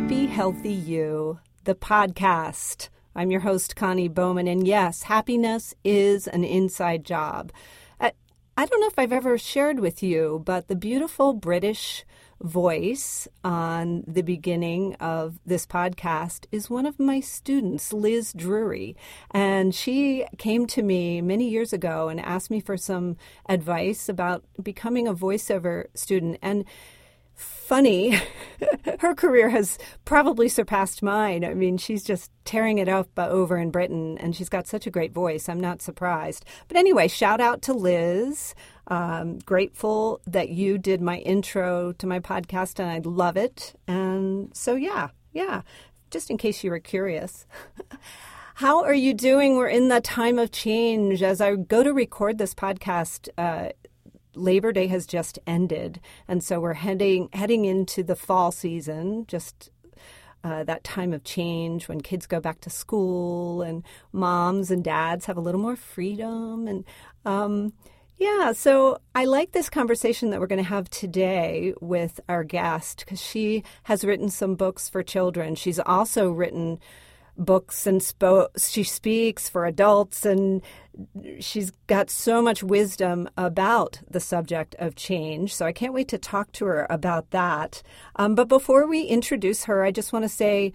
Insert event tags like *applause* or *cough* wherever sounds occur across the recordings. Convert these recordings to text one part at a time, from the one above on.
Happy Healthy You, the podcast. I'm your host, Connie Bowman. And yes, happiness is an inside job. I, I don't know if I've ever shared with you, but the beautiful British voice on the beginning of this podcast is one of my students, Liz Drury. And she came to me many years ago and asked me for some advice about becoming a voiceover student. And funny, *laughs* her career has probably surpassed mine. I mean, she's just tearing it up over in Britain, and she's got such a great voice. I'm not surprised. But anyway, shout out to Liz. Um, grateful that you did my intro to my podcast, and I love it. And so, yeah, yeah, just in case you were curious. *laughs* How are you doing? We're in the time of change. As I go to record this podcast, uh, Labor Day has just ended, and so we're heading heading into the fall season. Just uh, that time of change when kids go back to school and moms and dads have a little more freedom and. Um, yeah, so I like this conversation that we're going to have today with our guest because she has written some books for children. She's also written books and spo- she speaks for adults and she's got so much wisdom about the subject of change so i can't wait to talk to her about that um, but before we introduce her i just want to say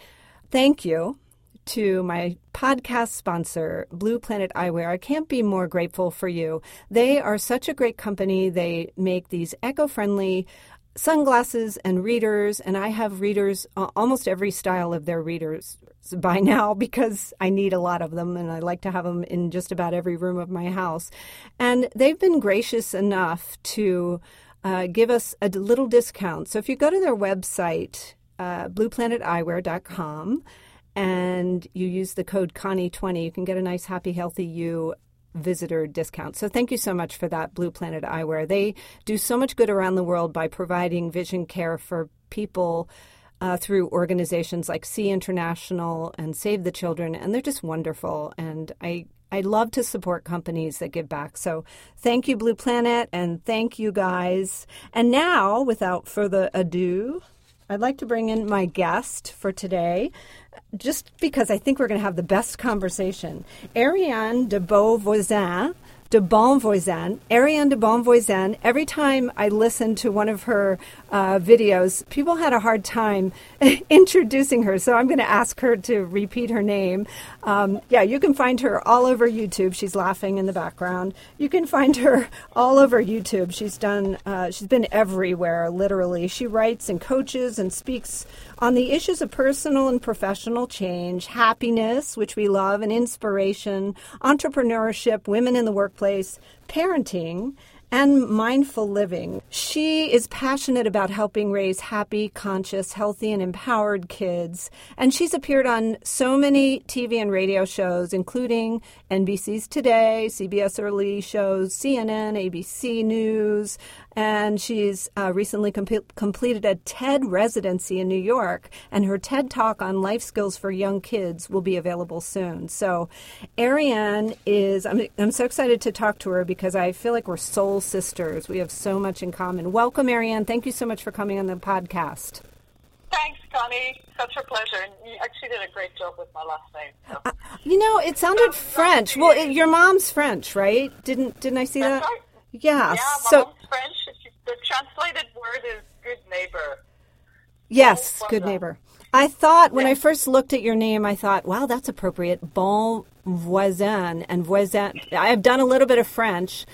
thank you to my podcast sponsor, Blue Planet Eyewear. I can't be more grateful for you. They are such a great company. They make these eco friendly sunglasses and readers, and I have readers, uh, almost every style of their readers by *laughs* now because I need a lot of them and I like to have them in just about every room of my house. And they've been gracious enough to uh, give us a little discount. So if you go to their website, uh, blueplaneteyewear.com, and you use the code Connie20, you can get a nice Happy Healthy You visitor discount. So thank you so much for that, Blue Planet Eyewear. They do so much good around the world by providing vision care for people uh, through organizations like See International and Save the Children, and they're just wonderful. And I I love to support companies that give back. So thank you, Blue Planet, and thank you guys. And now, without further ado, I'd like to bring in my guest for today, just because I think we're going to have the best conversation. Ariane de Beauvoisin de Bonvoisin, Ariane de Bonvoisin. Every time I listened to one of her uh, videos, people had a hard time *laughs* introducing her. So I'm going to ask her to repeat her name. Um, yeah, you can find her all over YouTube. She's laughing in the background. You can find her all over YouTube. She's done. Uh, she's been everywhere, literally. She writes and coaches and speaks on the issues of personal and professional change, happiness, which we love, and inspiration, entrepreneurship, women in the workplace, parenting, and mindful living. She is passionate about helping raise happy, conscious, healthy, and empowered kids. And she's appeared on so many TV and radio shows, including NBC's Today, CBS Early Shows, CNN, ABC News, and she's uh, recently com- completed a TED residency in New York, and her TED talk on life skills for young kids will be available soon. So, Ariane is, I'm, I'm so excited to talk to her because I feel like we're soul sisters. We have so much in common. Welcome, Ariane. Thank you so much for coming on the podcast. Thanks, Connie. Such a pleasure. And you actually did a great job with my last name. So. Uh, you know, it sounded French. Well, it, your mom's French, right? Didn't didn't I see That's that? right. Yeah. Yeah, so mom's French. The translated word is good neighbor. yes, Bon good neighbor. I thought when I first looked at your name, I thought, wow, that's appropriate. Bon voisin and voisin. I've done a little bit of French,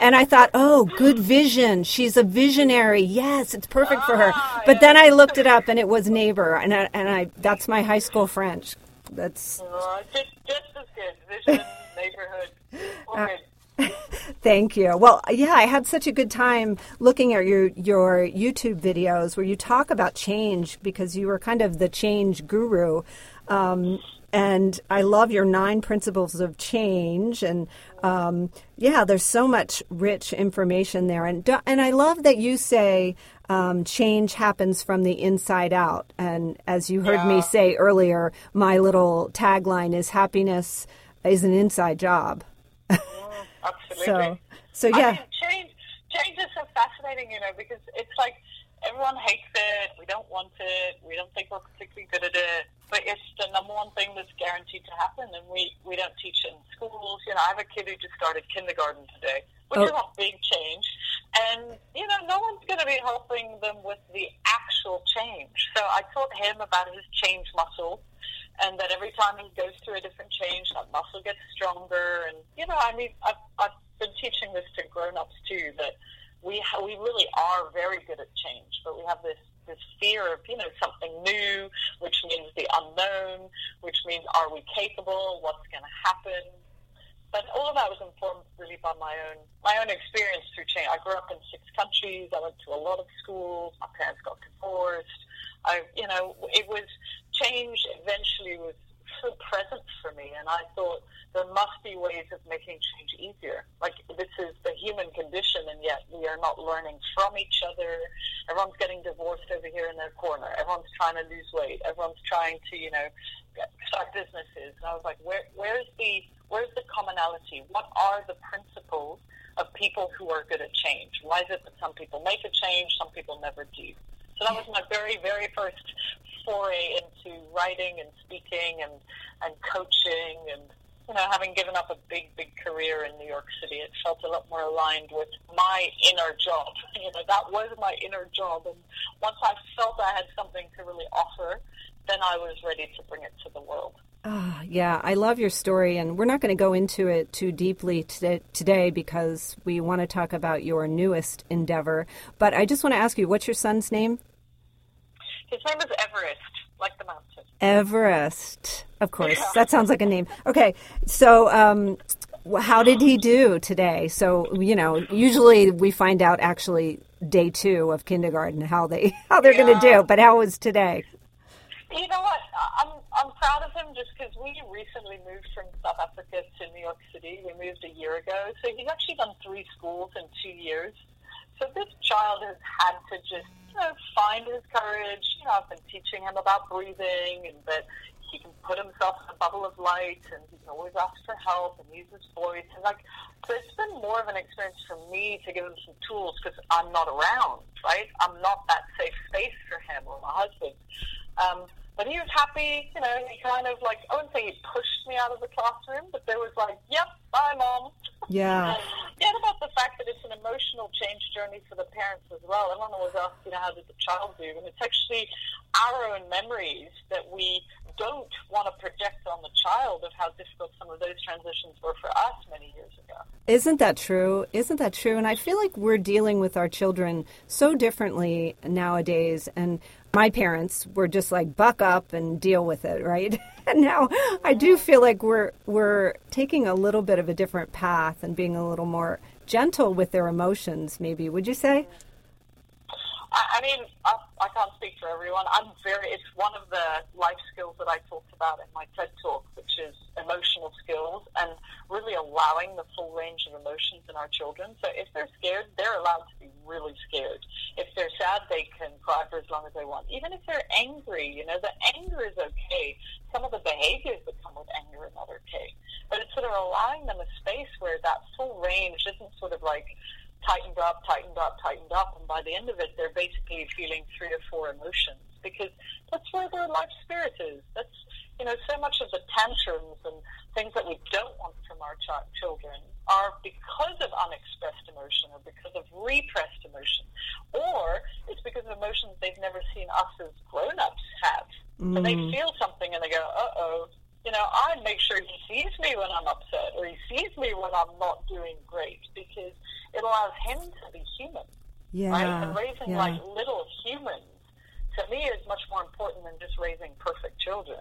and I thought, oh, good vision. She's a visionary. Yes, it's perfect for her. Ah, But then I looked it up, and it was neighbor, and I, and I that's my high school French. That's Uh, just, just as good. Vision, neighborhood. *laughs* Thank you. Well, yeah, I had such a good time looking at your your YouTube videos where you talk about change because you were kind of the change guru Um, and I love your nine principles of change. And um, yeah, there's so much rich information there. And and I love that you say um, change happens from the inside out. And as you heard Yeah. me say earlier, my little tagline is happiness is an inside job. *laughs* Absolutely. So so I yeah. mean, change, change is so fascinating, you know, because it's like everyone hates it. We don't want it. We don't think we're particularly good at it. But it's the number one thing that's guaranteed to happen, and we, we don't teach it in schools. You know, I have a kid who just started kindergarten today, which Oh. is a big change. And, you know, no one's going to be helping them with the actual change. So I taught him about his change muscle and that every time he goes through a different change, that muscle gets stronger. And you know, I mean, I've, I've been teaching this to grown-ups too. That we ha- we really are very good at change, but we have this this fear of you know something new, which means the unknown, which means are we capable? What's going to happen? But all of that was informed really by my own my own experience through change. I grew up in six countries. I went to a lot of schools. My parents got divorced. I, you know, it was change. Eventually, was so present for me, and I thought there must be ways of making change easier. Like this is the human condition, and yet we are not learning from each other. Everyone's getting divorced over here in their corner. Everyone's trying to lose weight. Everyone's trying to, you know, start businesses. And I was like, where, where's the, where's the commonality? What are the principles of people who are good at change? Why is it that some people make a change, some people never do? So that was my very, very first foray into writing and speaking and, and coaching and, you know, having given up a big, big career in New York City, it felt a lot more aligned with my inner job. *laughs* You know, that was my inner job. And once I felt I had something to really offer, then I was ready to bring it to the world. Ah, yeah, I love your story, and we're not going to go into it too deeply today, today because we want to talk about your newest endeavor. But I just want to ask you, what's your son's name? His name is Everest, like the mountain. Everest. Of course, that sounds like a name. Okay, so um, how did he do today? So you know, usually we find out actually day two of kindergarten how they *laughs* how they're going to do, but how was today? You know what? I'm I'm proud of him just because we recently moved from South Africa to New York City. We moved a year ago, so he's actually done three schools in two years. So this child has had to just you know find his courage. You know, I've been teaching him about breathing and that he can put himself in a bubble of light and he can always ask for help and use his voice. And like, so it's been more of an experience for me to give him some tools because I'm not around, right? I'm not that safe space for him or my husband. Um, but he was happy, you know, he kind of like, I wouldn't say he pushed me out of the classroom, but there was like, yep, bye, mom. Yeah. *laughs* Yet about the fact that it's an emotional change journey for the parents as well. Everyone always asks, you know, how did the child do? And it's actually our own memories that we don't want to project on the child of how difficult some of those transitions were for us many years ago. Isn't that true? Isn't that true? And I feel like we're dealing with our children so differently nowadays. And my parents were just like buck up and deal with it, right? *laughs* And now I do feel like we're we're taking a little bit of a different path and being a little more gentle with their emotions. Maybe would you say? I, I mean, I, I can't speak for everyone. I'm very. It's one of the life skills that I talked about in my TED talk, is emotional skills and really allowing the full range of emotions in our children. So if they're scared, they're allowed to be really scared. If they're sad, they can cry for as long as they want. Even if they're angry, you know, the anger is okay. Some of the behaviors that come with anger are not okay. But it's sort of allowing them a space where that full range isn't sort of like tightened up, tightened up, tightened up, and by the end of it, they're basically feeling three or four emotions because that's where their life spirit is. That's you know so much of the tantrums and things that we don't want from our ch- children are because of unexpressed emotion or because of repressed emotion, or it's because of emotions they've never seen us as grown-ups have. So they feel something and they go, "Uh oh." You know, I make sure he sees me when I'm upset or he sees me when I'm not doing great because it allows him to be human, Yeah. right? And raising yeah. like little humans to me is much more important than just raising perfect children.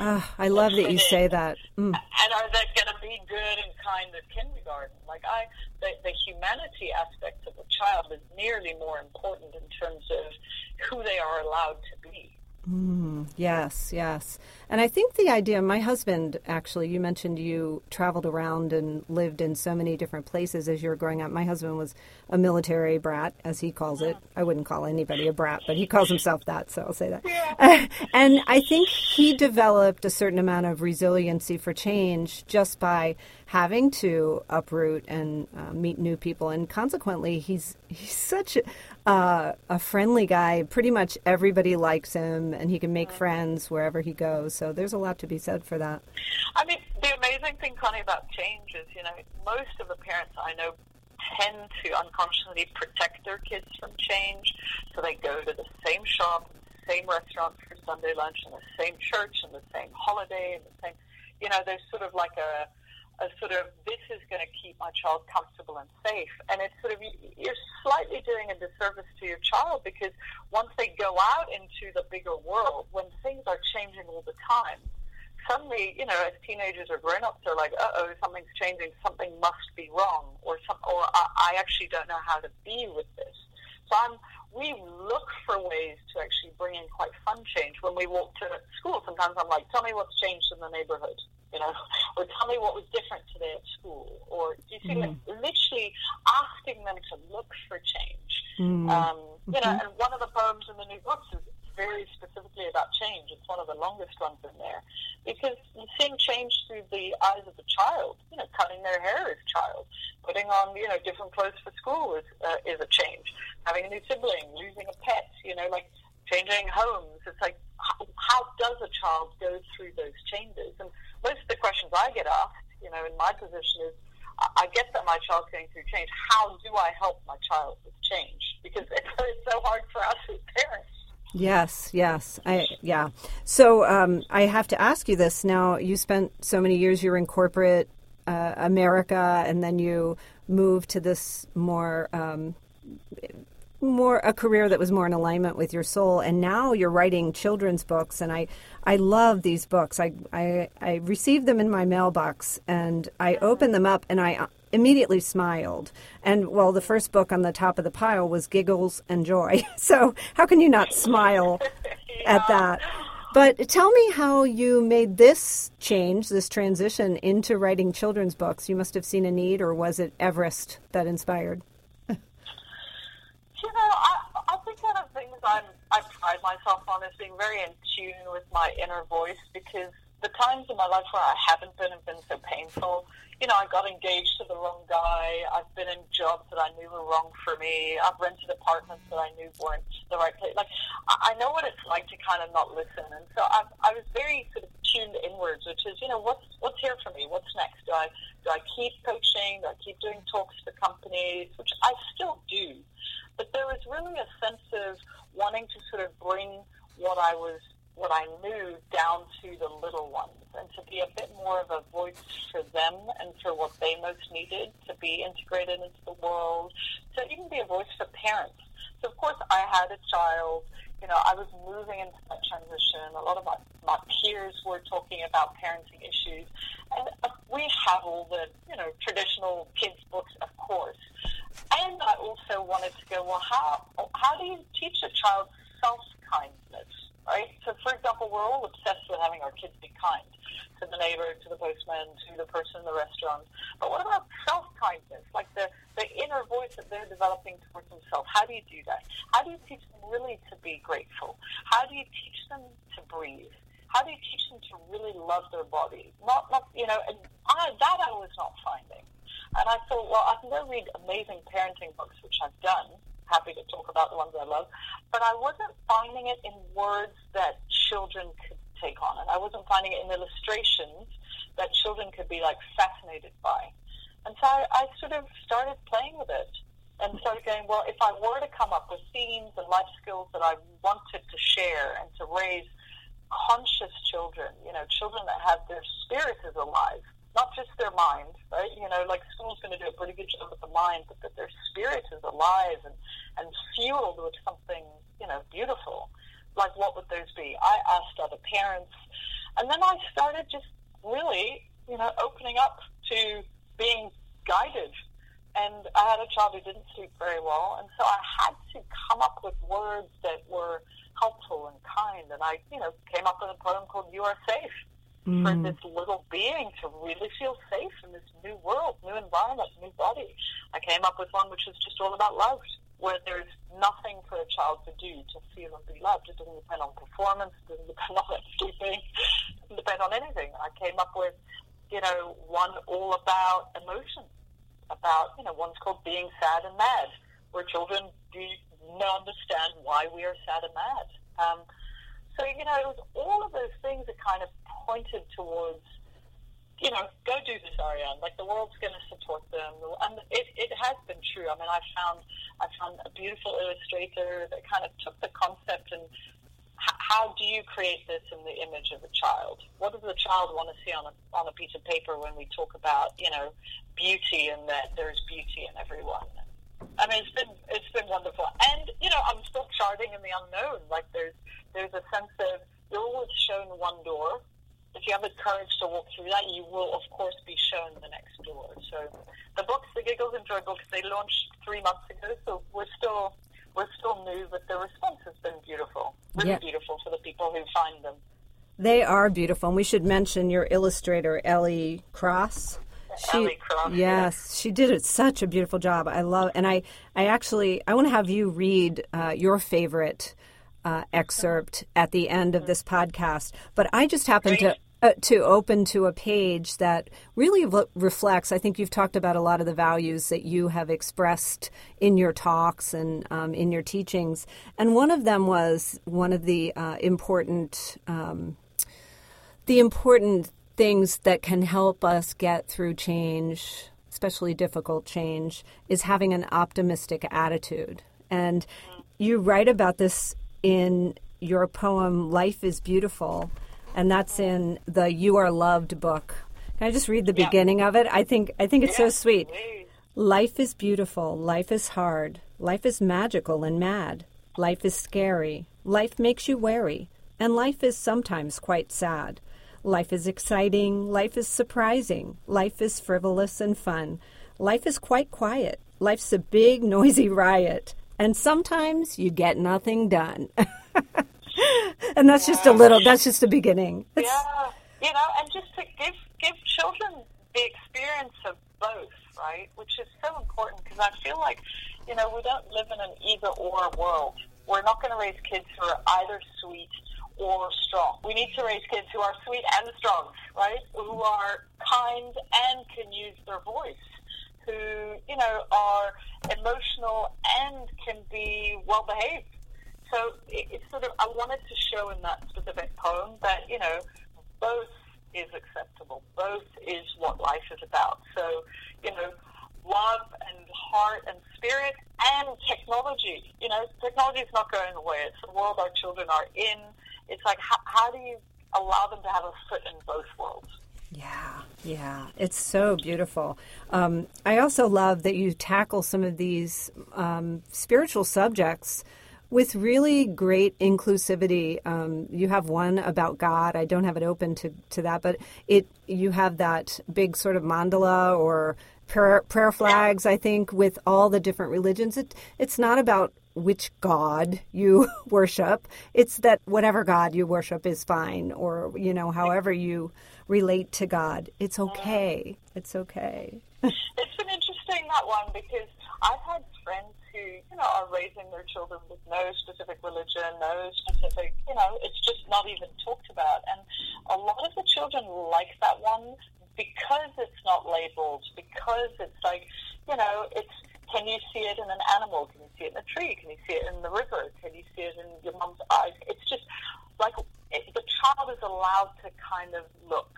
Ah, I love that you say that. Mm. And are they going to be good and kind at kindergarten? Like I, the, the humanity aspect of a child is nearly more important in terms of who they are allowed to be. Mm, Yes, yes. And I think the idea, my husband actually, you mentioned you traveled around and lived in so many different places as you were growing up. My husband was a military brat, as he calls it. I wouldn't call anybody a brat, but he calls himself that, so I'll say that. *laughs* And I think he developed a certain amount of resiliency for change just by having to uproot and uh, meet new people, and consequently, he's he's such uh, a friendly guy. Pretty much everybody likes him, and he can make friends wherever he goes. So there's a lot to be said for that. I mean, the amazing thing, Connie, about change is, you know, most of the parents I know tend to unconsciously protect their kids from change, so they go to the same shop, same restaurant for Sunday lunch, and the same church, and the same holiday, and the same. You know, there's sort of like a a sort of this is going to keep my child comfortable and safe. And it's sort of you're slightly doing a disservice to your child because once they go out into the bigger world, when things are changing all the time, suddenly, you know, as teenagers or grown-ups, they're like, "Uh oh, something's changing. Something must be wrong," or some, or I, I actually don't know how to be with this. So I'm we look for ways to actually bring in quite fun change. When we walk to school, sometimes I'm like, tell me what's changed in the neighborhood, you know, *laughs* or tell me what was different today at school, or do you see, mm. like, literally asking them to look for change. Mm. Um, you know, and one of the poems in the new books is very specifically about change. It's one of the longest ones in there because seeing change through the eyes of the child. You know, cutting their hair is a child. Putting on you know different clothes for school is uh, is a change. Having a new sibling, losing a pet. You know, like changing homes. It's like how, how does a child go through those changes? And most of the questions I get asked, you know, in my position is. I get that my child's going through change. How do I help my child with change? Because *laughs* it's so hard for us as parents Yes, yes, I yeah. So um, I have to ask you this now. You spent so many years. You're in corporate uh, America, and then you moved to this more. Um, more a career that was more in alignment with your soul and now you're writing children's books and i i love these books i i, I received them in my mailbox and i open them up and i immediately smiled. And well, the first book on the top of the pile was Giggles and Joy. *laughs* So how can you not smile yeah. at that? But tell me how you made this change, this transition into writing children's books. You must have seen a need, or was it Everest that inspired? you know, I, I think one of the things I'm, I pride myself on is being very in tune with my inner voice because the times in my life where I haven't been have been so painful you know, I got engaged to the wrong guy. I've been in jobs that I knew were wrong for me. I've rented apartments that I knew weren't the right place. Like, I know what it's like to kind of not listen. And so I, I was very sort of tuned inwards, which is, you know, what's what's here for me? What's next? Do I do I keep coaching? Do I keep doing talks for companies? Which I still do. But there was really a sense of wanting to sort of bring what I was what I knew down to the little ones and to be a bit more of a voice for them and for what they most needed to be integrated into the world, to even be a voice for parents. So, of course, I had a child. You know, I was moving into that transition. A lot of my, my peers were talking about parenting issues. And uh, we have all the, you know, traditional kids' books, of course. And I also wanted to go, well, how, how do you teach a child self-kindness? Right? So, for example, we're all obsessed with having our kids be kind to the neighbor, to the postman, to the person in the restaurant. But what about self kindness, like the, the inner voice that they're developing towards themselves? How do you do that? How do you teach them really to be grateful? How do you teach them to breathe? How do you teach them to really love their body? Not, not you know, and I, that I was not finding. And I thought, well, I can go read amazing parenting books, which I've done, happy to talk about the ones I love. But I wasn't finding it in words that children could take on, and I wasn't finding it in illustrations that children could be like fascinated by. And so I, I sort of started playing with it and started going, well, if I were to come up with themes and life skills that I wanted to share and to raise conscious children, you know, children that have their spirit is alive, not just their mind, right? You know, like school's going to do a pretty good job with the mind, but that their spirit is alive and, and fueled with something, you know, beautiful. Like, what would those be? I asked other parents, and then I started just really, you know, opening up to being guided and I had a child who didn't sleep very well, and so I had to come up with words that were helpful and kind. And I, you know, came up with a poem called "You Are Safe." Mm. For this little being to really feel safe in this new world, new environment, new body. I came up with one which is just all about love, where there's nothing for a child to do to feel and be loved. It doesn't depend on performance, it doesn't depend on sleeping, it doesn't depend on anything. I came up with, you know, one all about emotion about, you know, one's called Being Sad and Mad, where children do not understand why we are sad and mad. Um, so, you know, it was all of those things that kind of pointed towards, you know, go do this, Ariane. Like the world's going to support them, and it, it has been true. I mean, I found I found a beautiful illustrator that kind of took the concept and how do you create this in the image of a child? What does the child want to see on a on a piece of paper when we talk about you know beauty and that there's beauty in everyone? I mean, it's been it's been wonderful, and you know I'm in the unknown. Like there's there's a sense of you're always shown one door. If you have the courage to walk through that, you will of course be shown the next door. So the books, the Giggles and Joy books, they launched three months ago, so we're still we're still new, but the response has been beautiful, really yeah. beautiful for the people who find them. They are beautiful, and we should mention your illustrator, Ellie Cross. She. Yes, she did it such a beautiful job. I love, and I, I actually, I want to have you read uh, your favorite uh, excerpt at the end of this podcast. But I just happened Great. to uh, to open to a page that really re- reflects. I think you've talked about a lot of the values that you have expressed in your talks and um, in your teachings, and one of them was one of the uh, important, um, the important things that can help us get through change, especially difficult change, is having an optimistic attitude. And you write about this in your poem "Life Is Beautiful." and that's in the You Are Loved book. Can I just read the yeah. beginning of it? I think I think it's yeah, so sweet. Life is beautiful. Life is hard. Life is magical and mad. Life is scary. Life makes you wary. And life is sometimes quite sad. Life is exciting. Life is surprising. Life is frivolous and fun. Life is quite quiet. Life's a big, *laughs* noisy riot. And sometimes you get nothing done. *laughs* and that's yeah. just a little. That's just a beginning. It's, yeah, you know, and just to give give children the experience of both, right? Which is so important because I feel like, you know, we don't live in an either or world. We're not going to raise kids who are either sweet or strong. We need to raise kids who are sweet and strong, right? Who are kind and can use their voice. Who, you know, are emotional and can be well behaved so it, it's sort of, I wanted to show in that specific poem that, you know, both is acceptable. Both is what life is about. So, you know, love and heart and spirit and technology. You know, technology is not going away. It's the world our children are in. It's like, how, how do you allow them to have a foot in both worlds? Yeah, yeah, it's so beautiful. Um, I also love that you tackle some of these um, spiritual subjects with really great inclusivity. Um, you have one about God. I don't have it open to, to that, but it you have that big sort of mandala or prayer, prayer flags. I think with all the different religions, it it's not about which God you *laughs* worship. It's that whatever God you worship is fine, or you know, however you relate to God, it's okay. It's okay. it's been interesting that one because I've had friends who, you know, are raising their children with no specific religion, no specific, you know, it's just not even talked about. And a lot of the children like that one because it's not labeled, because it's like, you know, it's can you see it in an animal? See it in a tree? Can you see it in the river? Can you see it in your mom's eyes? It's just like it, the child is allowed to kind of look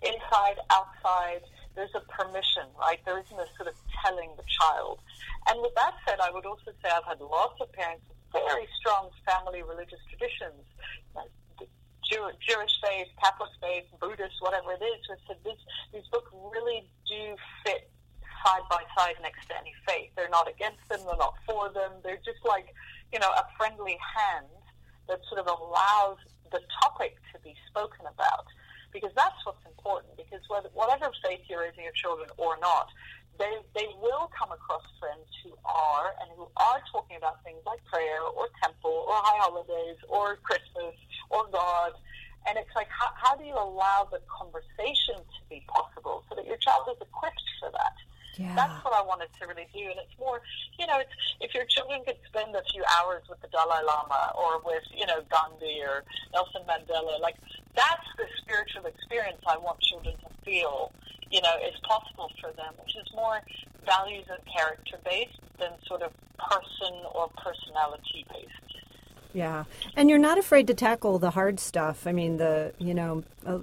inside, outside, there's a permission, right? There isn't a sort of telling the child. And with that said, I would also say I've had lots of parents with very strong family religious traditions, Jew- Jewish faith, Catholic faith, Buddhist, whatever it is, who said this, these books really do fit side by side next to any faith. They're not against them, they're not for them. They're just like, you know, a friendly hand that sort of allows the topic to be spoken about because that's what's important. Because whatever faith you're raising your children or not, they, they will come across friends who are and who are talking about things like prayer or temple or high holidays or Christmas or God. And it's like, how, how do you allow the conversation to be possible so that your child is equipped for that? Yeah. That's what I wanted to really do. And it's more, you know, it's, if your children could spend a few hours with the Dalai Lama or with, you know, Gandhi or Nelson Mandela, like that's the spiritual experience I want children to feel, you know, is possible for them, which is more values and character based than sort of person or personality based. Yeah. And you're not afraid to tackle the hard stuff. I mean, the, you know, uh,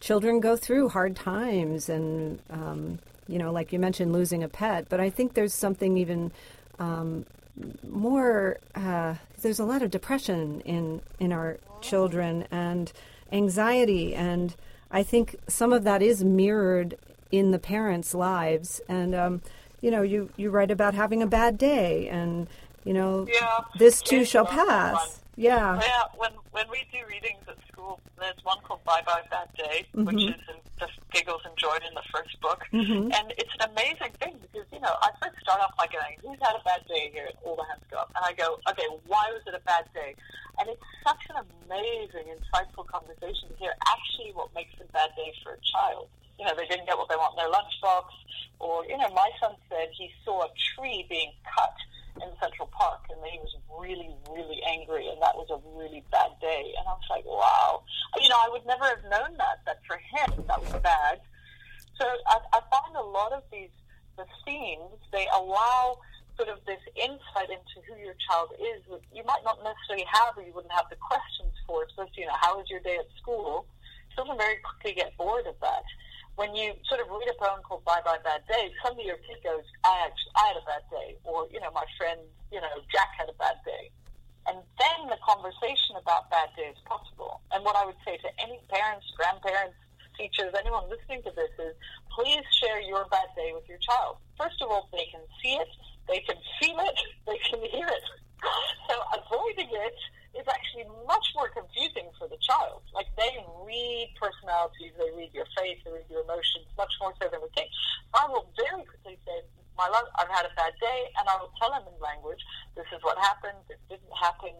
children go through hard times and, um, you know, like you mentioned, losing a pet. But I think there's something even um, more. Uh, there's a lot of depression in in our children and anxiety, and I think some of that is mirrored in the parents' lives. And um, you know, you you write about having a bad day, and you know, Yeah. this too shall pass. Yeah. Yeah, when when we do readings at school, there's one called Bye Bye Bad Day, which mm-hmm. is in, just giggles and joy in the first book, mm-hmm. and it's an amazing thing because you know I first start off by going, "Who's had a bad day here?" and all the hands go up, and I go, "Okay, why was it a bad day?" And it's such an amazing, insightful conversation to hear actually what makes a bad day for a child. You know, they didn't get what they want in their lunchbox, or you know, my son said he saw a tree being cut in Central Park, and he was really, really angry, and that was a really bad day. And I was like, wow, you know, I would never have known that. That for him, that was bad. So I, I find a lot of these the themes they allow sort of this insight into who your child is. That you might not necessarily have, or you wouldn't have the questions for. Especially, you know, how was your day at school? Children very quickly get bored of that when you sort of read a poem called Bye Bye Bad Day, suddenly your kid goes, I actually, I had a bad day. Or, you know, my friend, you know, Jack had a bad day. And then the conversation about bad day is possible. And what I would say to any parents, grandparents, teachers, anyone listening to this is please share your bad day with your child. First of all, they can see it, they can feel it, *laughs* they can hear it. So avoiding it is actually much more confusing for the child. Like they read personalities, they read your face, they read your emotions much more so than we think. I will very quickly say, "My love, I've had a bad day," and I will tell him in language, "This is what happened. This didn't happen."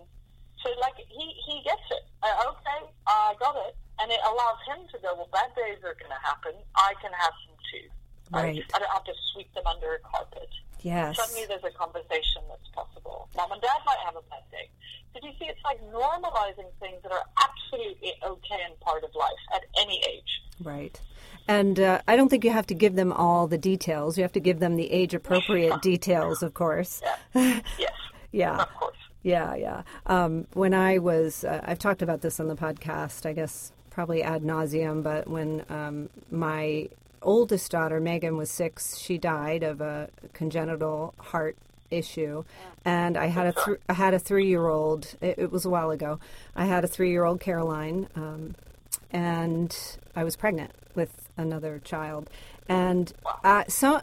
So like he he gets it. Uh, okay, I got it, and it allows him to go. Well, bad days are going to happen. I can have them too. Right. I don't have to sweep them under a carpet Yes. suddenly there's a conversation that's possible. Mom and dad might have a bad day. Did you see? It's like normalizing things that are absolutely okay and part of life at any age. Right. And uh, I don't think you have to give them all the details. You have to give them the age appropriate *laughs* details, of course. *laughs* Yes, Yeah. of course. Yeah, yeah. Um, when I was, uh, I've talked about this on the podcast, I guess probably ad nauseum, but when um, my oldest daughter, Megan, was six, she died of a congenital heart issue. And I had a th- I had a three year old. It, it was a while ago. I had a three year old Caroline, um, and I was pregnant with another child. And uh, so,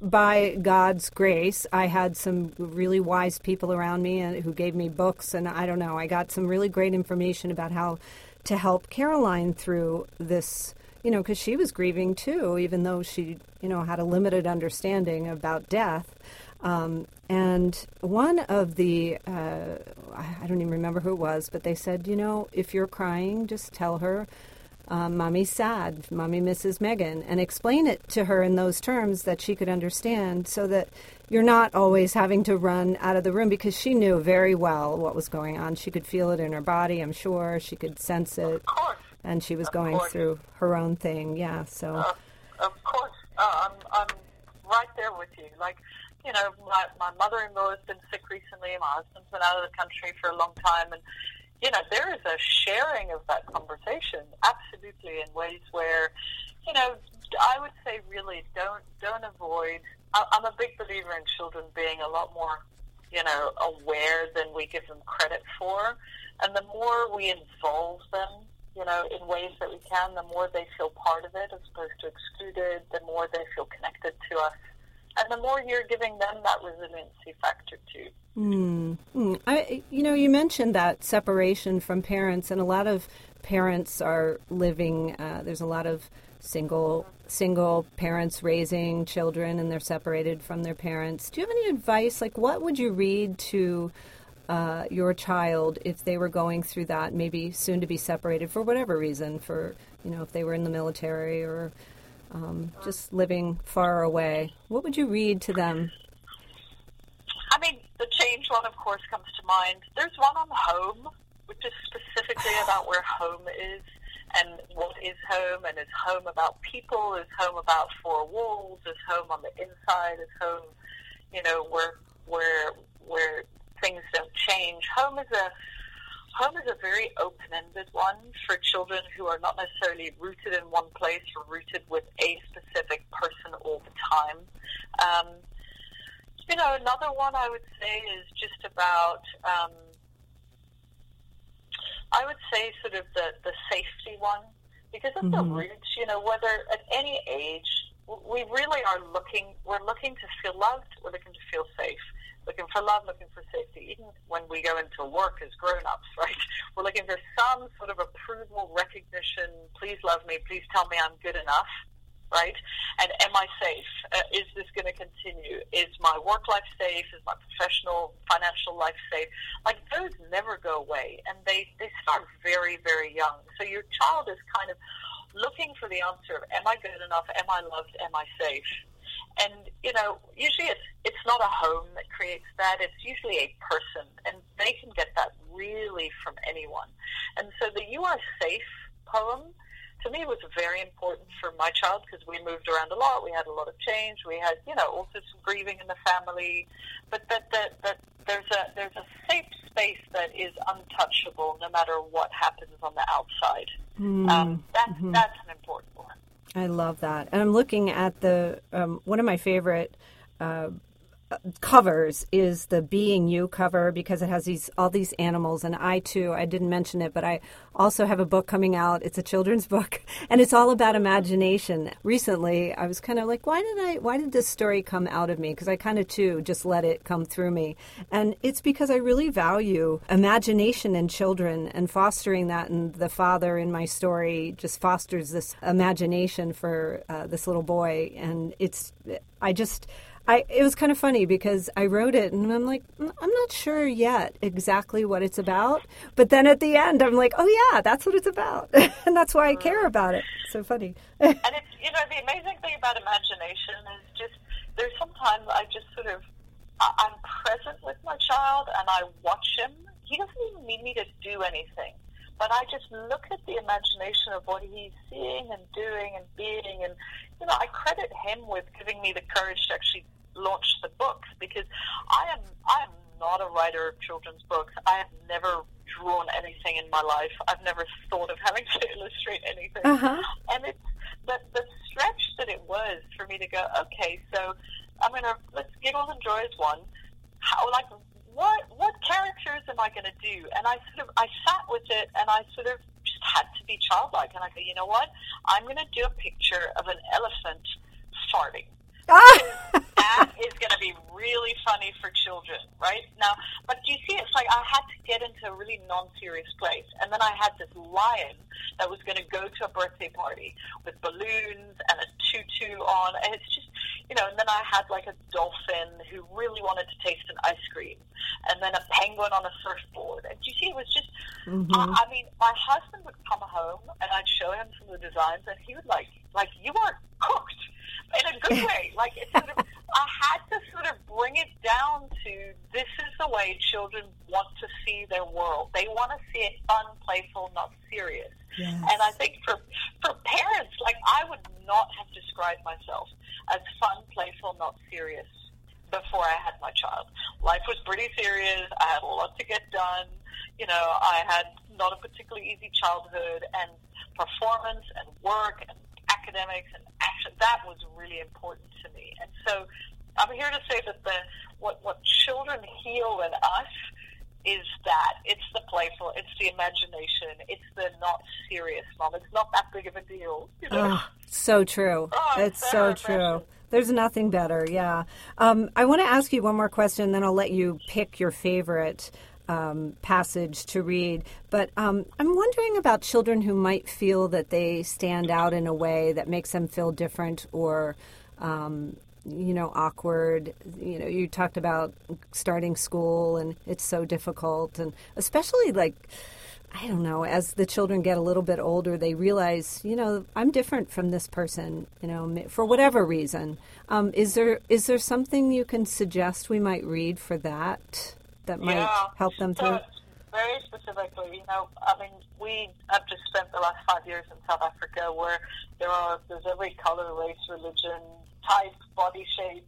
by God's grace, I had some really wise people around me and who gave me books, and I don't know, I got some really great information about how to help Caroline through this, you know, because she was grieving too, even though she, you know, had a limited understanding about death. Um, and one of the, uh, I don't even remember who it was, but they said, you know, if you're crying, just tell her um, mommy's sad, mommy misses Megan, and explain it to her in those terms that she could understand so that you're not always having to run out of the room because she knew very well what was going on. She could feel it in her body, I'm sure. She could sense it. Of course, And she was going course. through her own thing, yeah. So, uh, of course. Uh, I'm, I'm right there with you. Like, you know, my, my mother-in-law has been sick recently. And my husband's been out of the country for a long time, and you know, there is a sharing of that conversation, absolutely, in ways where, you know, I would say really don't don't avoid. I- I'm a big believer in children being a lot more, you know, aware than we give them credit for, and the more we involve them, you know, in ways that we can, the more they feel part of it as opposed to excluded. The more they feel connected to us, and the more you're giving them that resiliency factor too. Mm, I, you know, you mentioned that separation from parents, and a lot of parents are living. Uh, there's a lot of single single parents raising children, and they're separated from their parents. Do you have any advice? Like, what would you read to uh, your child if they were going through that, maybe soon to be separated for whatever reason, for you know, if they were in the military or um, just living far away? What would you read to them? I mean, the change one, of course, comes to mind. There's one on home, which is specifically about where home is and what is home, and is home about people, is home about four walls, is home on the inside, is home, you know, where where where things don't change. Home is a home is a very open-ended one for children who are not necessarily rooted in one place or rooted with a specific person all the time. Um, you know, another one I would say is just about, um, I would say sort of the, the safety one, because at mm-hmm. the root, you know, whether at any age, we really are looking, we're looking to feel loved, we're looking to feel safe looking for love, looking for safety. Even when we go into work as grown-ups, *laughs* right? We're looking for some sort of approval, recognition. Please love me. Please tell me I'm good enough, right? And am I safe? Uh, is this going to continue? Is my work life safe? Is my professional, financial life safe? Like those never go away, and they they start very, very young. So your child is kind of looking for the answer of Am I good enough? Am I loved? Am I safe? And you know, usually it's it's not a home that creates that. It's usually a person, and they can get that really from anyone. And so the "You Are Safe" poem to me was very important for my child because we moved around a lot. We had a lot of change. We had, you know, also some grieving in the family. But that that, that there's a there's a safe space that is untouchable no matter what happens on the outside. Mm. Um, that, mm-hmm. That's an important one. I love that. And I'm looking at the um, one of my favorite uh, covers is the being you cover because it has these all these animals. And i too i didn't mention it but i also have a book coming out. It's a children's *laughs* book and it's all about imagination. Recently i was kind of like why did i why did this story come out of me? Because i kind of too just let it come through me. And it's because i really value imagination in children and fostering that. And the father in my story just fosters this imagination for uh, this little boy. And it's i just I it was kind of funny because I wrote it and I'm like mm, I'm not sure yet exactly what it's about, but then at the end I'm like, oh yeah, that's what it's about, *laughs* and that's why I care about it. So funny. and it's you know the amazing thing about imagination is just there's sometimes I just sort of I'm present with my child and I watch him. He doesn't even need me to do anything. But I just look at the imagination of what he's seeing and doing and being, and you know, I credit him with giving me the courage to actually launched the books because I am I am not a writer of children's books. I have never drawn anything in my life. I've never thought of having *laughs* to illustrate anything. Uh-huh. And it's the the stretch that it was for me to go, okay, so I'm gonna let's giggles and joys one. How like what what characters am I gonna do? And I sort of I sat with it and I sort of just had to be childlike and I go, you know what? I'm gonna do a picture of an elephant farting. Ah! *laughs* that is going to be really funny for children, right? Now, but you see, it's like I had to get into a really non-serious place, and then I had this lion that was going to go to a birthday party with balloons and a tutu on, and it's just, you know, and then I had like a dolphin who really wanted to taste an ice cream, and then a penguin on a surfboard, and you see, it was just, mm-hmm. I, I mean, my husband would come home and I'd show him some of the designs, and he would like, like you are cooked in a good way. Like it's sort of, I had to sort of bring it down to this is the way children want to see their world. They want to see it fun, playful, not serious. Yes. And I think for for parents, like I would not have described myself as fun, playful, not serious before I had my child. Life was pretty serious. I had a lot to get done. You know, I had not a particularly easy childhood, and performance and work and academics and action. That was really important to me. And so I'm here to say that the what what children heal in us is that it's the playful, it's the imagination, it's the not serious mom. It's not that big of a deal. You know? oh, so true. Oh, it's so true. There's nothing better. Yeah. Um, I want to ask you one more question, then I'll let you pick your favorite um, passage to read. But um, I'm wondering about children who might feel that they stand out in a way that makes them feel different or, um, you know, awkward. You know, you talked about starting school and it's so difficult, and especially like. I don't know, as the children get a little bit older, they realize, you know, I'm different from this person, you know, for whatever reason. Um, is there is there something you can suggest we might read for that? That might yeah. help them through? very specifically, you know, I mean, we have just spent the last five years in South Africa where there are there's every color, race, religion, type, body shape,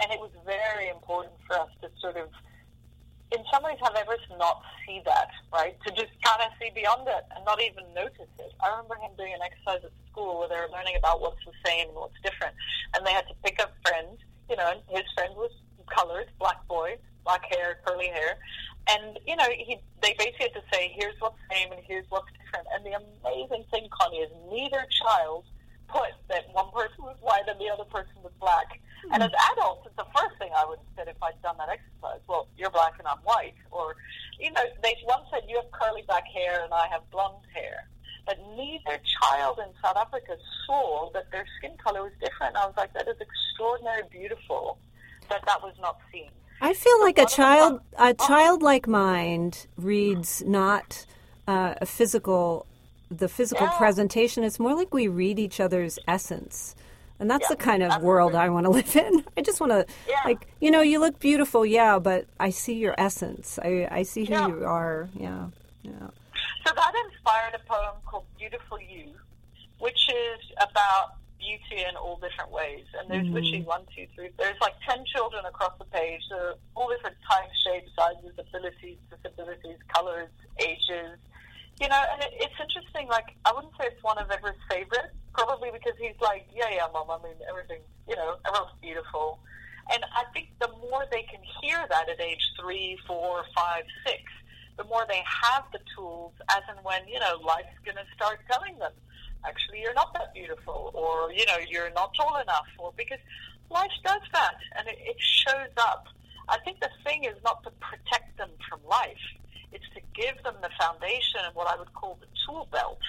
and it was very important for us to sort of, in some ways, have Everest not see that, right? To just kind of see beyond it and not even notice it. I remember him doing an exercise at school where they were learning about what's the same and what's different, and they had to pick a friend, you know, and his friend was colored, black boy, black hair, curly hair. And, you know, he, they basically had to say, here's what's same and here's what's different. And the amazing thing, Connie, is neither child put that one person was white and the other person was black. Mm-hmm. And as adults, it's the first thing I would have said if I'd done that exercise. Well, you're black and I'm white. Or, you know, they once said, you have curly black hair and I have blonde hair. But neither child in South Africa saw that their skin color was different. I was like, that is extraordinarily beautiful that that was not seen. I feel like a child, a childlike mind reads not uh, a physical, the physical yeah. presentation. It's more like we read each other's essence. And that's yeah, the kind of absolutely. world I want to live in. *laughs* I just want to, yeah. like, you know, you look beautiful, yeah, but I see your essence. I, I see who you are. Yeah, yeah. So that inspired a poem called Beautiful You, which is about beauty in all different ways. And there's mm-hmm. literally one, two, three. There's like ten children across the page. So all different types, shapes, sizes, abilities, disabilities, colors, ages. You know, and it, it's interesting. Like I wouldn't say it's one of Everest's favorites, probably because he's like, yeah, yeah, mom. I mean, everything. You know, everyone's beautiful. And I think the more they can hear that at age three, four, five, six, the more they have the tools as and when, you know, life's going to start telling them actually you're not that beautiful or you know you're not tall enough or because life does that and it, it shows up. I think the thing is not to protect them from life. It's to give them the foundation and what i would call the tool belt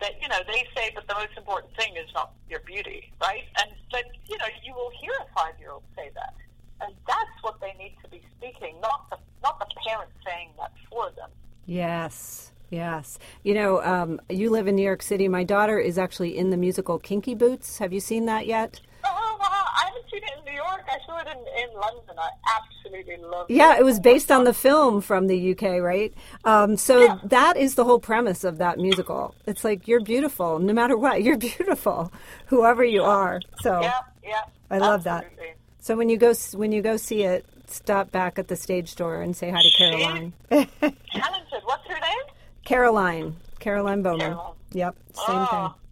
that you know they say that the most important thing is not your beauty right? And that you know you will hear a five year old say that. And that's what they need to be speaking not the not the parents saying that for them. Yes Yes. You know, um, you live in New York City. My daughter is actually in the musical Kinky Boots. Have you seen that yet? Oh, wow. I haven't seen it in New York. I saw it in, in London. I absolutely love it. Yeah, it was based on the film from the UK, right? Um, so yeah. that is the whole premise of that musical. It's like, you're beautiful. No matter what, *laughs* you're beautiful, whoever you are. So yeah, yeah. I love absolutely. that. So when you go when you go see it, stop back at the stage door and say hi to Caroline. *laughs* Talented. What's her name? Caroline. Caroline Bowman. Caroline. Yep, same oh. thing.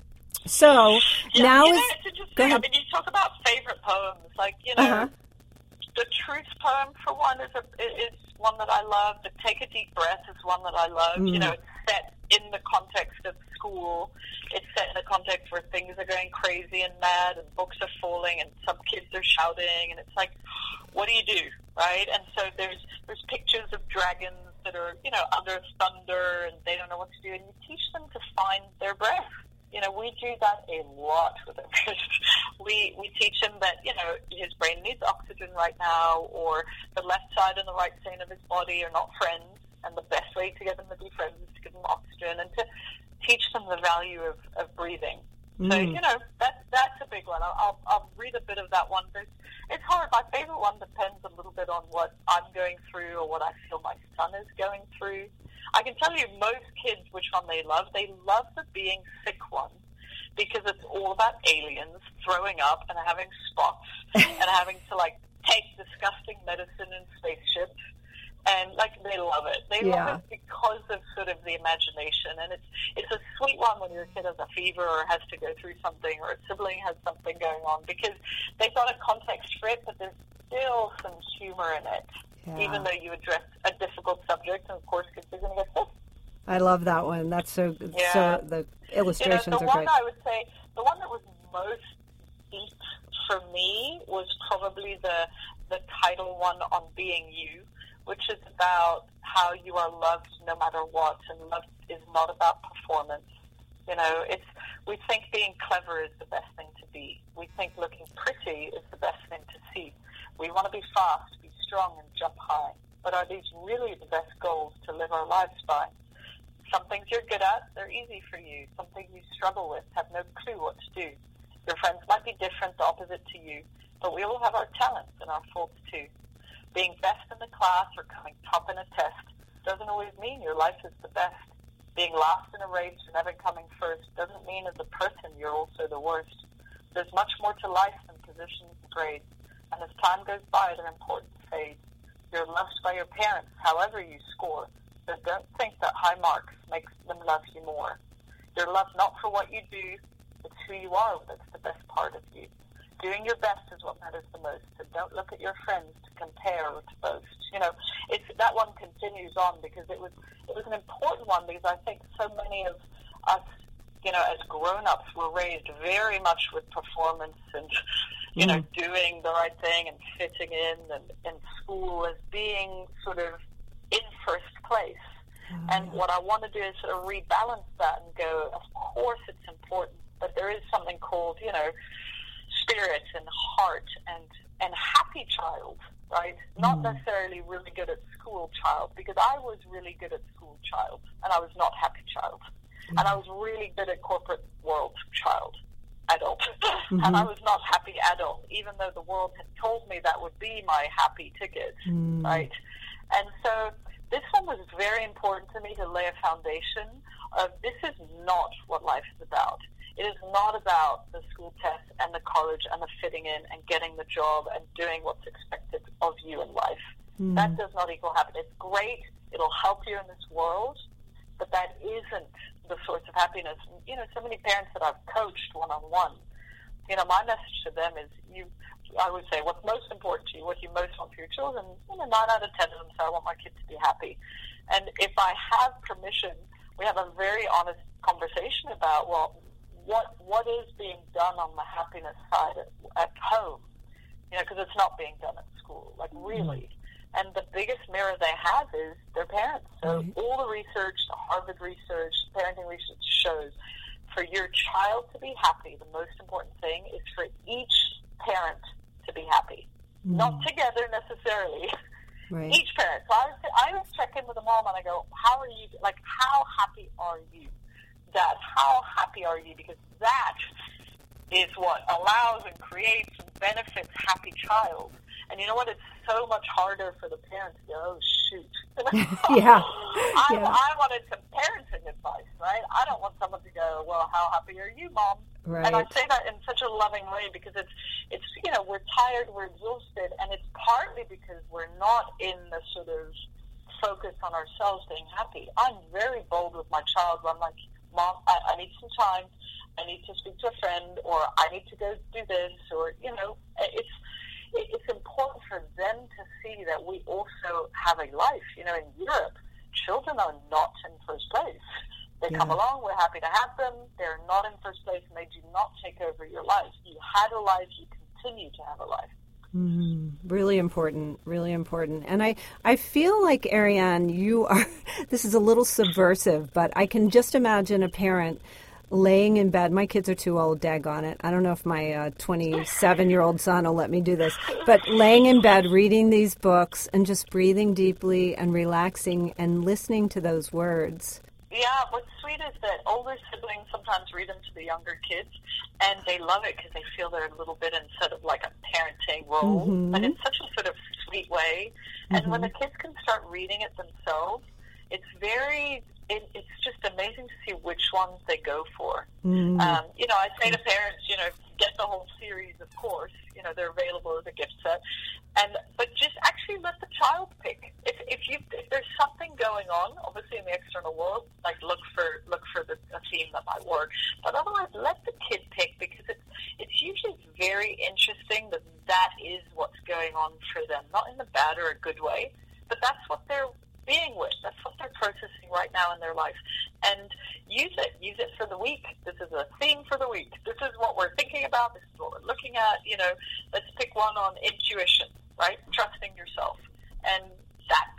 So yeah, now you know, is. Go ahead. I mean, you talk about favorite poems. Like, you know, uh-huh. the Truth poem, for one, is, a, is one that I love. The Take a Deep Breath is one that I love. Mm. You know, it's set in the context of school. It's set in the context where things are going crazy and mad and books are falling and some kids are shouting. And it's like, what do you do, right? And so there's, there's pictures of dragons that are, you know, under thunder and they don't know what to do, and you teach them to find their breath. You know, we do that a lot with them. *laughs* we we teach him that you know his brain needs oxygen right now, or the left side and the right side of his body are not friends, and the best way to get them to be friends is to give them oxygen and to teach them the value of, of breathing. Mm. So you know that that's a big one. I'll, I'll I'll read a bit of that one. There's it's hard. My favorite one depends a little bit on what I'm going through or what I feel my son is going through. I can tell you most kids which one they love. They love the being sick one because it's all about aliens throwing up and having spots *laughs* and having to like take disgusting medicine in spaceships and like they love it. They yeah. love it because of sort of the imagination, and it's it's a sweet one when your kid has a fever or has to go through something, or a sibling has something going on, because they've got a context for it, but there's still some humor in it, yeah. even though you address a difficult subject, and of course kids are going to get sick. I love that one. That's so. Yeah. So the illustrations you know, the are one great. I would say the one that was most deep for me was probably the the title one on being you which is about how you are loved no matter what, and love is not about performance. You know, it's we think being clever is the best thing to be. We think looking pretty is the best thing to see. We want to be fast, be strong, and jump high. But are these really the best goals to live our lives by? Some things you're good at, they're easy for you. Some things you struggle with, have no clue what to do. Your friends might be different, the opposite to you, but we all have our talents and our faults too. Being best in the class or coming top in a test doesn't always mean your life is the best. Being last in a race or never coming first doesn't mean as a person you're also the worst. There's much more to life than positions and grades, and as time goes by, their importance fades. You're loved by your parents, however you score, so don't think that high marks makes them love you more. You're loved not for what you do, it's who you are that's the best part of you. Doing your best is what matters the most. So don't look at your friends to compare or to boast. You know, it's that one continues on because it was it was an important one because I think so many of us, you know, as grown ups were raised very much with performance and you know, mm. doing the right thing and fitting in and in school as being sort of in first place. Mm. And what I want to do is sort of rebalance that and go, of course it's important, but there is something called, you know, spirit and heart and and happy child, right? Mm. Not necessarily really good at school child because I was really good at school child and I was not happy child. Mm. And I was really good at corporate world child adult. Mm-hmm. *laughs* and I was not happy adult, even though the world had told me that would be my happy ticket, mm. right? And so this one was very important to me to lay a foundation of this is not what life is about. It is not about the school test and the college and the fitting in and getting the job and doing what's expected of you in life. Mm. That does not equal happiness. It's great. It'll help you in this world, but that isn't the source of happiness. You know, so many parents that I've coached one on one, you know, my message to them is you I would say what's most important to you, what you most want for your children. You know, nine out of ten of them say I want my kids to be happy. And if I have permission, we have a very honest conversation about well, what what is being done on the happiness side at, at home, you know, because it's not being done at school, like really. And the biggest mirror they have is their parents. So mm-hmm. all the research, the Harvard research, parenting research shows for your child to be happy, the most important thing is for each parent to be happy. Mm-hmm. Not together necessarily. Right. *laughs* Each parent. So I was, I was check in with the mom and I go, how are you, like, how happy are you? Dad, how happy are you? Because that is what allows and creates and benefits happy child. And you know what? It's so much harder for the parents to go, oh, shoot. *laughs* yeah. *laughs* I, yeah. I wanted some parenting advice, right? I don't want someone to go, well, how happy are you, mom? Right. And I say that in such a loving way because it's, it's, you know, we're tired, we're exhausted, and it's partly because we're not in the sort of focus on ourselves being happy. I'm very bold with my child. I'm like, mom, I, I need some time. I need to speak to a friend, or I need to go do this, or you know, it's it's important for them to see that we also have a life. You know, in Europe, children are not in first place. They yeah. come along, we're happy to have them. They're not in first place, and they do not take over your life. You had a life, you continue to have a life. Mm-hmm. Really important, really important. And I, I feel like, Ariane, you are, *laughs* this is a little subversive, but I can just imagine a parent laying in bed. My kids are too old, dag on it. I don't know if my 27 uh, year old son will let me do this, but laying in bed, reading these books, and just breathing deeply and relaxing and listening to those words. Yeah, what's sweet is that older siblings sometimes read them to the younger kids, and they love it because they feel they're a little bit in sort of like a parenting role, mm-hmm. but in such a sort of sweet way. And mm-hmm. when the kids can start reading it themselves, it's very it, it's just amazing to see which ones they go for. Mm. Um, you know, I say to parents, you know, get the whole series, of course. You know, they're available as a gift set, and but just actually let the child pick. If if you if there's something going on, obviously in the external world, like look for look for the a theme that might work. But otherwise, let the kid pick because it's it's usually very interesting that that is what's going on for them, not in a bad or a good way, but that's what they're being with. That's what they're processing right now in their life. And use it. Use it for the week. This is a theme for the week. This is what we're thinking about. This is what we're looking at. You know, let's pick one on intuition, right? Trusting yourself. And that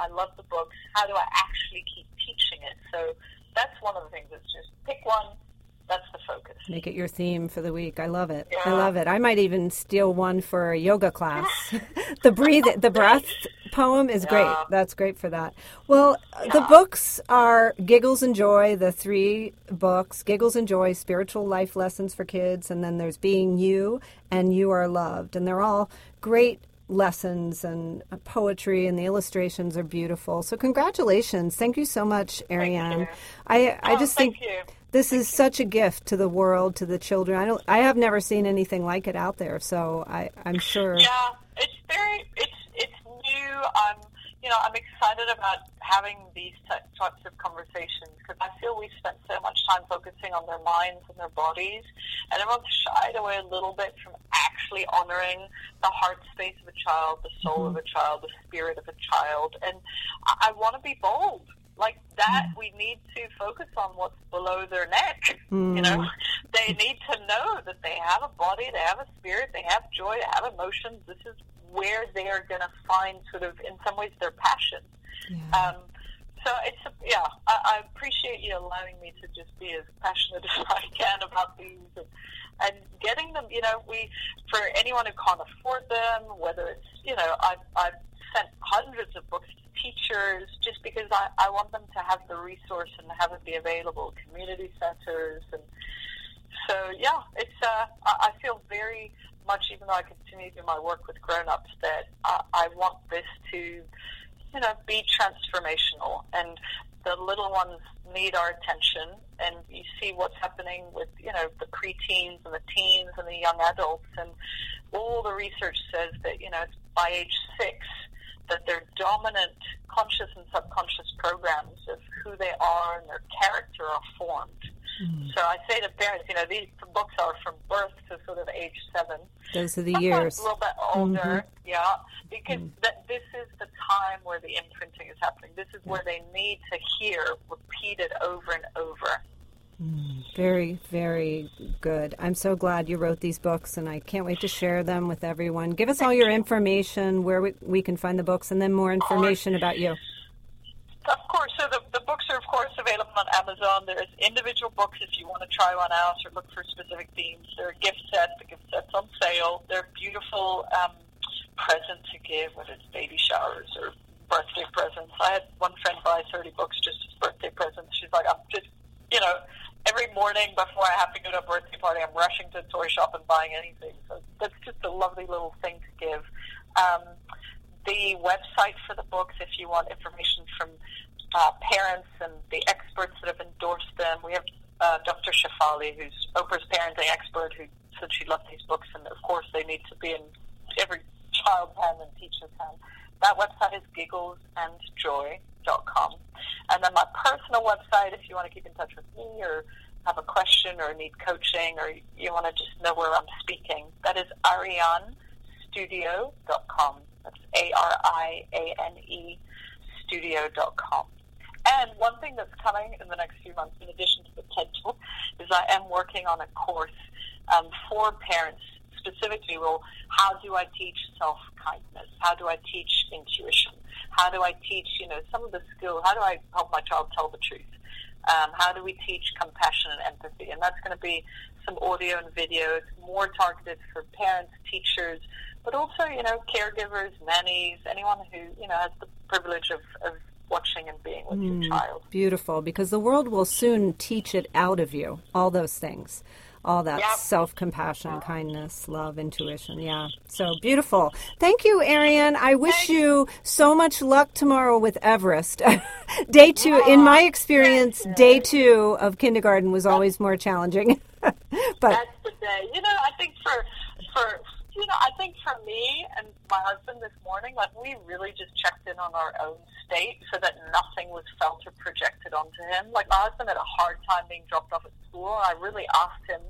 I love the books. How do I actually keep teaching it? So that's one of the things. It's just pick one. That's the focus. Make it your theme for the week. I love it. Yeah. I love it. I might even steal one for a yoga class. the *laughs* breathe, the breath *laughs* poem is great. That's great for that. Well, uh, the books are Giggles and Joy, the three books Giggles and Joy, Spiritual Life Lessons for Kids, and then there's Being You and You Are Loved. And they're all great lessons and uh, poetry, and the illustrations are beautiful. So, congratulations. Thank you so much, Ariane. I, I Oh, just thank think. you. This is such a gift to the world, to the children. I don't. I have never seen anything like it out there, so I, I'm sure. Yeah, it's very it's it's new. I'm you know I'm excited about having these ty- types of conversations because I feel we've spent so much time focusing on their minds and their bodies, and everyone's shied away a little bit from actually honoring the heart space of a child, the soul mm-hmm. of a child, the spirit of a child, and I, I want to be bold. Like that, we need to focus on what's below their neck. *laughs* You know, they need to know that they have a body, they have a spirit, they have joy, they have emotions. This is where they are going to find sort of, in some ways, their passion. Um, so it's a, yeah, I, I appreciate you allowing me to just be as passionate *laughs* as I can about these and, and getting them. You know, we for anyone who can't afford them, whether it's you know, I've I've sent hundreds of books to teachers just because I, I want them to have the resource and have it be available, community centers. And so yeah, it's uh, I feel very much, even though I continue to do my work with grown-ups, that I, I want this to, you know, be transformational, and the little ones need our attention. And you see what's happening with, you know, the preteens and the teens and the young adults, and all the research says that, you know, by age six that their dominant conscious and subconscious programs of who they are and their character are formed. Hmm. So I say to parents, you know, these books are from birth to sort of age seven. Those are the Sometimes years. A little bit mm-hmm. older, yeah, because hmm. that this is the time where the imprinting is happening. This is where they need to hear repeated over and over. Very, very good. I'm so glad you wrote these books, and I can't wait to share them with everyone. Give us all your information, where we, we can find the books, and then more information about you. Of course, so the, the books are, of course, available on Amazon. There's individual books if you want to try one out or look for specific themes. There are gift sets. The gift sets on sale. They're beautiful um, present to give, whether it's baby showers or birthday presents. I had one friend buy 30 books just as birthday presents. She's like, I'm just, you know, every morning before I have to go to a birthday party, I'm rushing to the toy shop and buying anything. So that's just a lovely little thing to give. Um, the website for the books, if you want information from uh, parents and the experts that have endorsed them. We have uh, Dr. Shefali, who's Oprah's parenting expert, who said she loved these books, and of course they need to be in every child's hand and teacher's hand. That website is gigglesandjoy.com. And then my personal website, if you want to keep in touch with me or have a question or need coaching or you want to just know where I'm speaking, that is arianestudio.com. That's A-R-I-A-N-E studio.com. And one thing that's coming in the next few months, in addition to the TED Talk, is I am working on a course um, for parents specifically. Well, how do I teach self kindness? How do I teach intuition? How do I teach, you know, some of the skills? How do I help my child tell the truth? Um, how do we teach compassion and empathy? And that's going to be some audio and video. It's more targeted for parents, teachers, but also, you know, caregivers, nannies, anyone who, you know, has the privilege of, of watching and being with your child. Beautiful, because the world will soon teach it out of you, all those things. All that Yep. self compassion, kindness, love, intuition. Yeah. So beautiful. Thank you, Ariane. I wish you so much luck tomorrow with Everest. *laughs* day two, in my experience, day two of kindergarten was always more challenging. *laughs* but That's the day. You know, I think for for you know, I think for me and my husband this morning, like we really just checked in on our own state so that nothing was felt or projected onto him. Like my husband had a hard time being dropped off at school, and I really asked him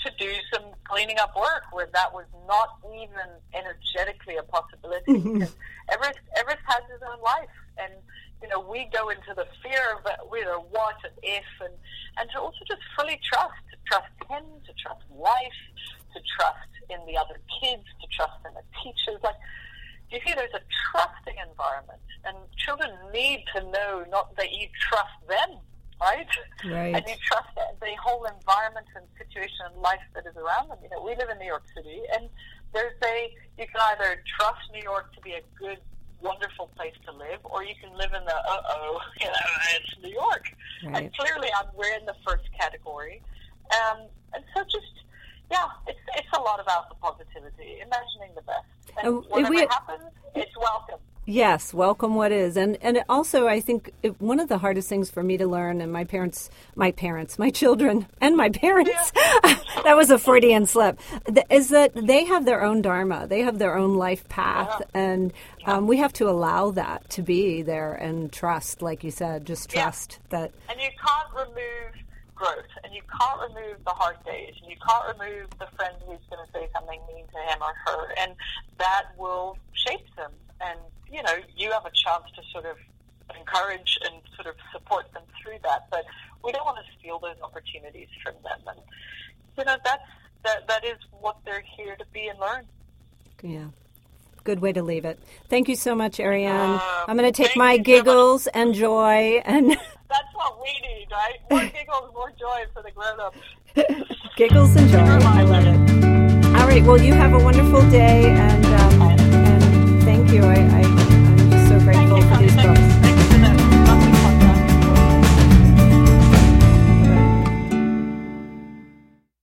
to do some cleaning up work where that was not even energetically a possibility. Mm-hmm. because Everest, Everest has his own life, and you know we go into the fear of you know what and if, and and to also just fully trust, to trust him, to trust life, to trust in the other kids, to trust in the teachers. Like you see there's a trusting environment, and children need to know not that you trust them, right? Right. And you trust the whole environment and situation and life that is around them. You know, we live in New York City, and there's a you can either trust New York to be a good, wonderful place to live, or you can live in the uh oh, *laughs* you know, it's New York. Right. And clearly, I'm, we're in the first category, um, and so just yeah, it's it's a lot about the positivity, imagining the best, and whatever we- happens, it's welcome. Yes, welcome what is. And and also I think it, one of the hardest things for me to learn and my parents my parents, my children and my parents. *laughs* that was a Freudian slip. Is that they have their own dharma. They have their own life path and um, we have to allow that to be there and trust like you said, just Yeah. trust that And you can't remove growth, and you can't remove the hard days, and you can't remove the friend who's going to say something mean to him or her, and that will shape them. And you know, you have a chance to sort of encourage and sort of support them through that, but we don't want to steal those opportunities from them. And you know, that's that that is what they're here to be and learn. yeah good way to leave it. Thank you so much, Ariane. Um, I'm going to take my giggles so and joy and. *laughs* That's what we need, right? More giggles, more joy for the grown-ups. *laughs* giggles and joy. I love it. All right. Well, you have a wonderful day, and um, and thank you. I, I I'm just so grateful for these books.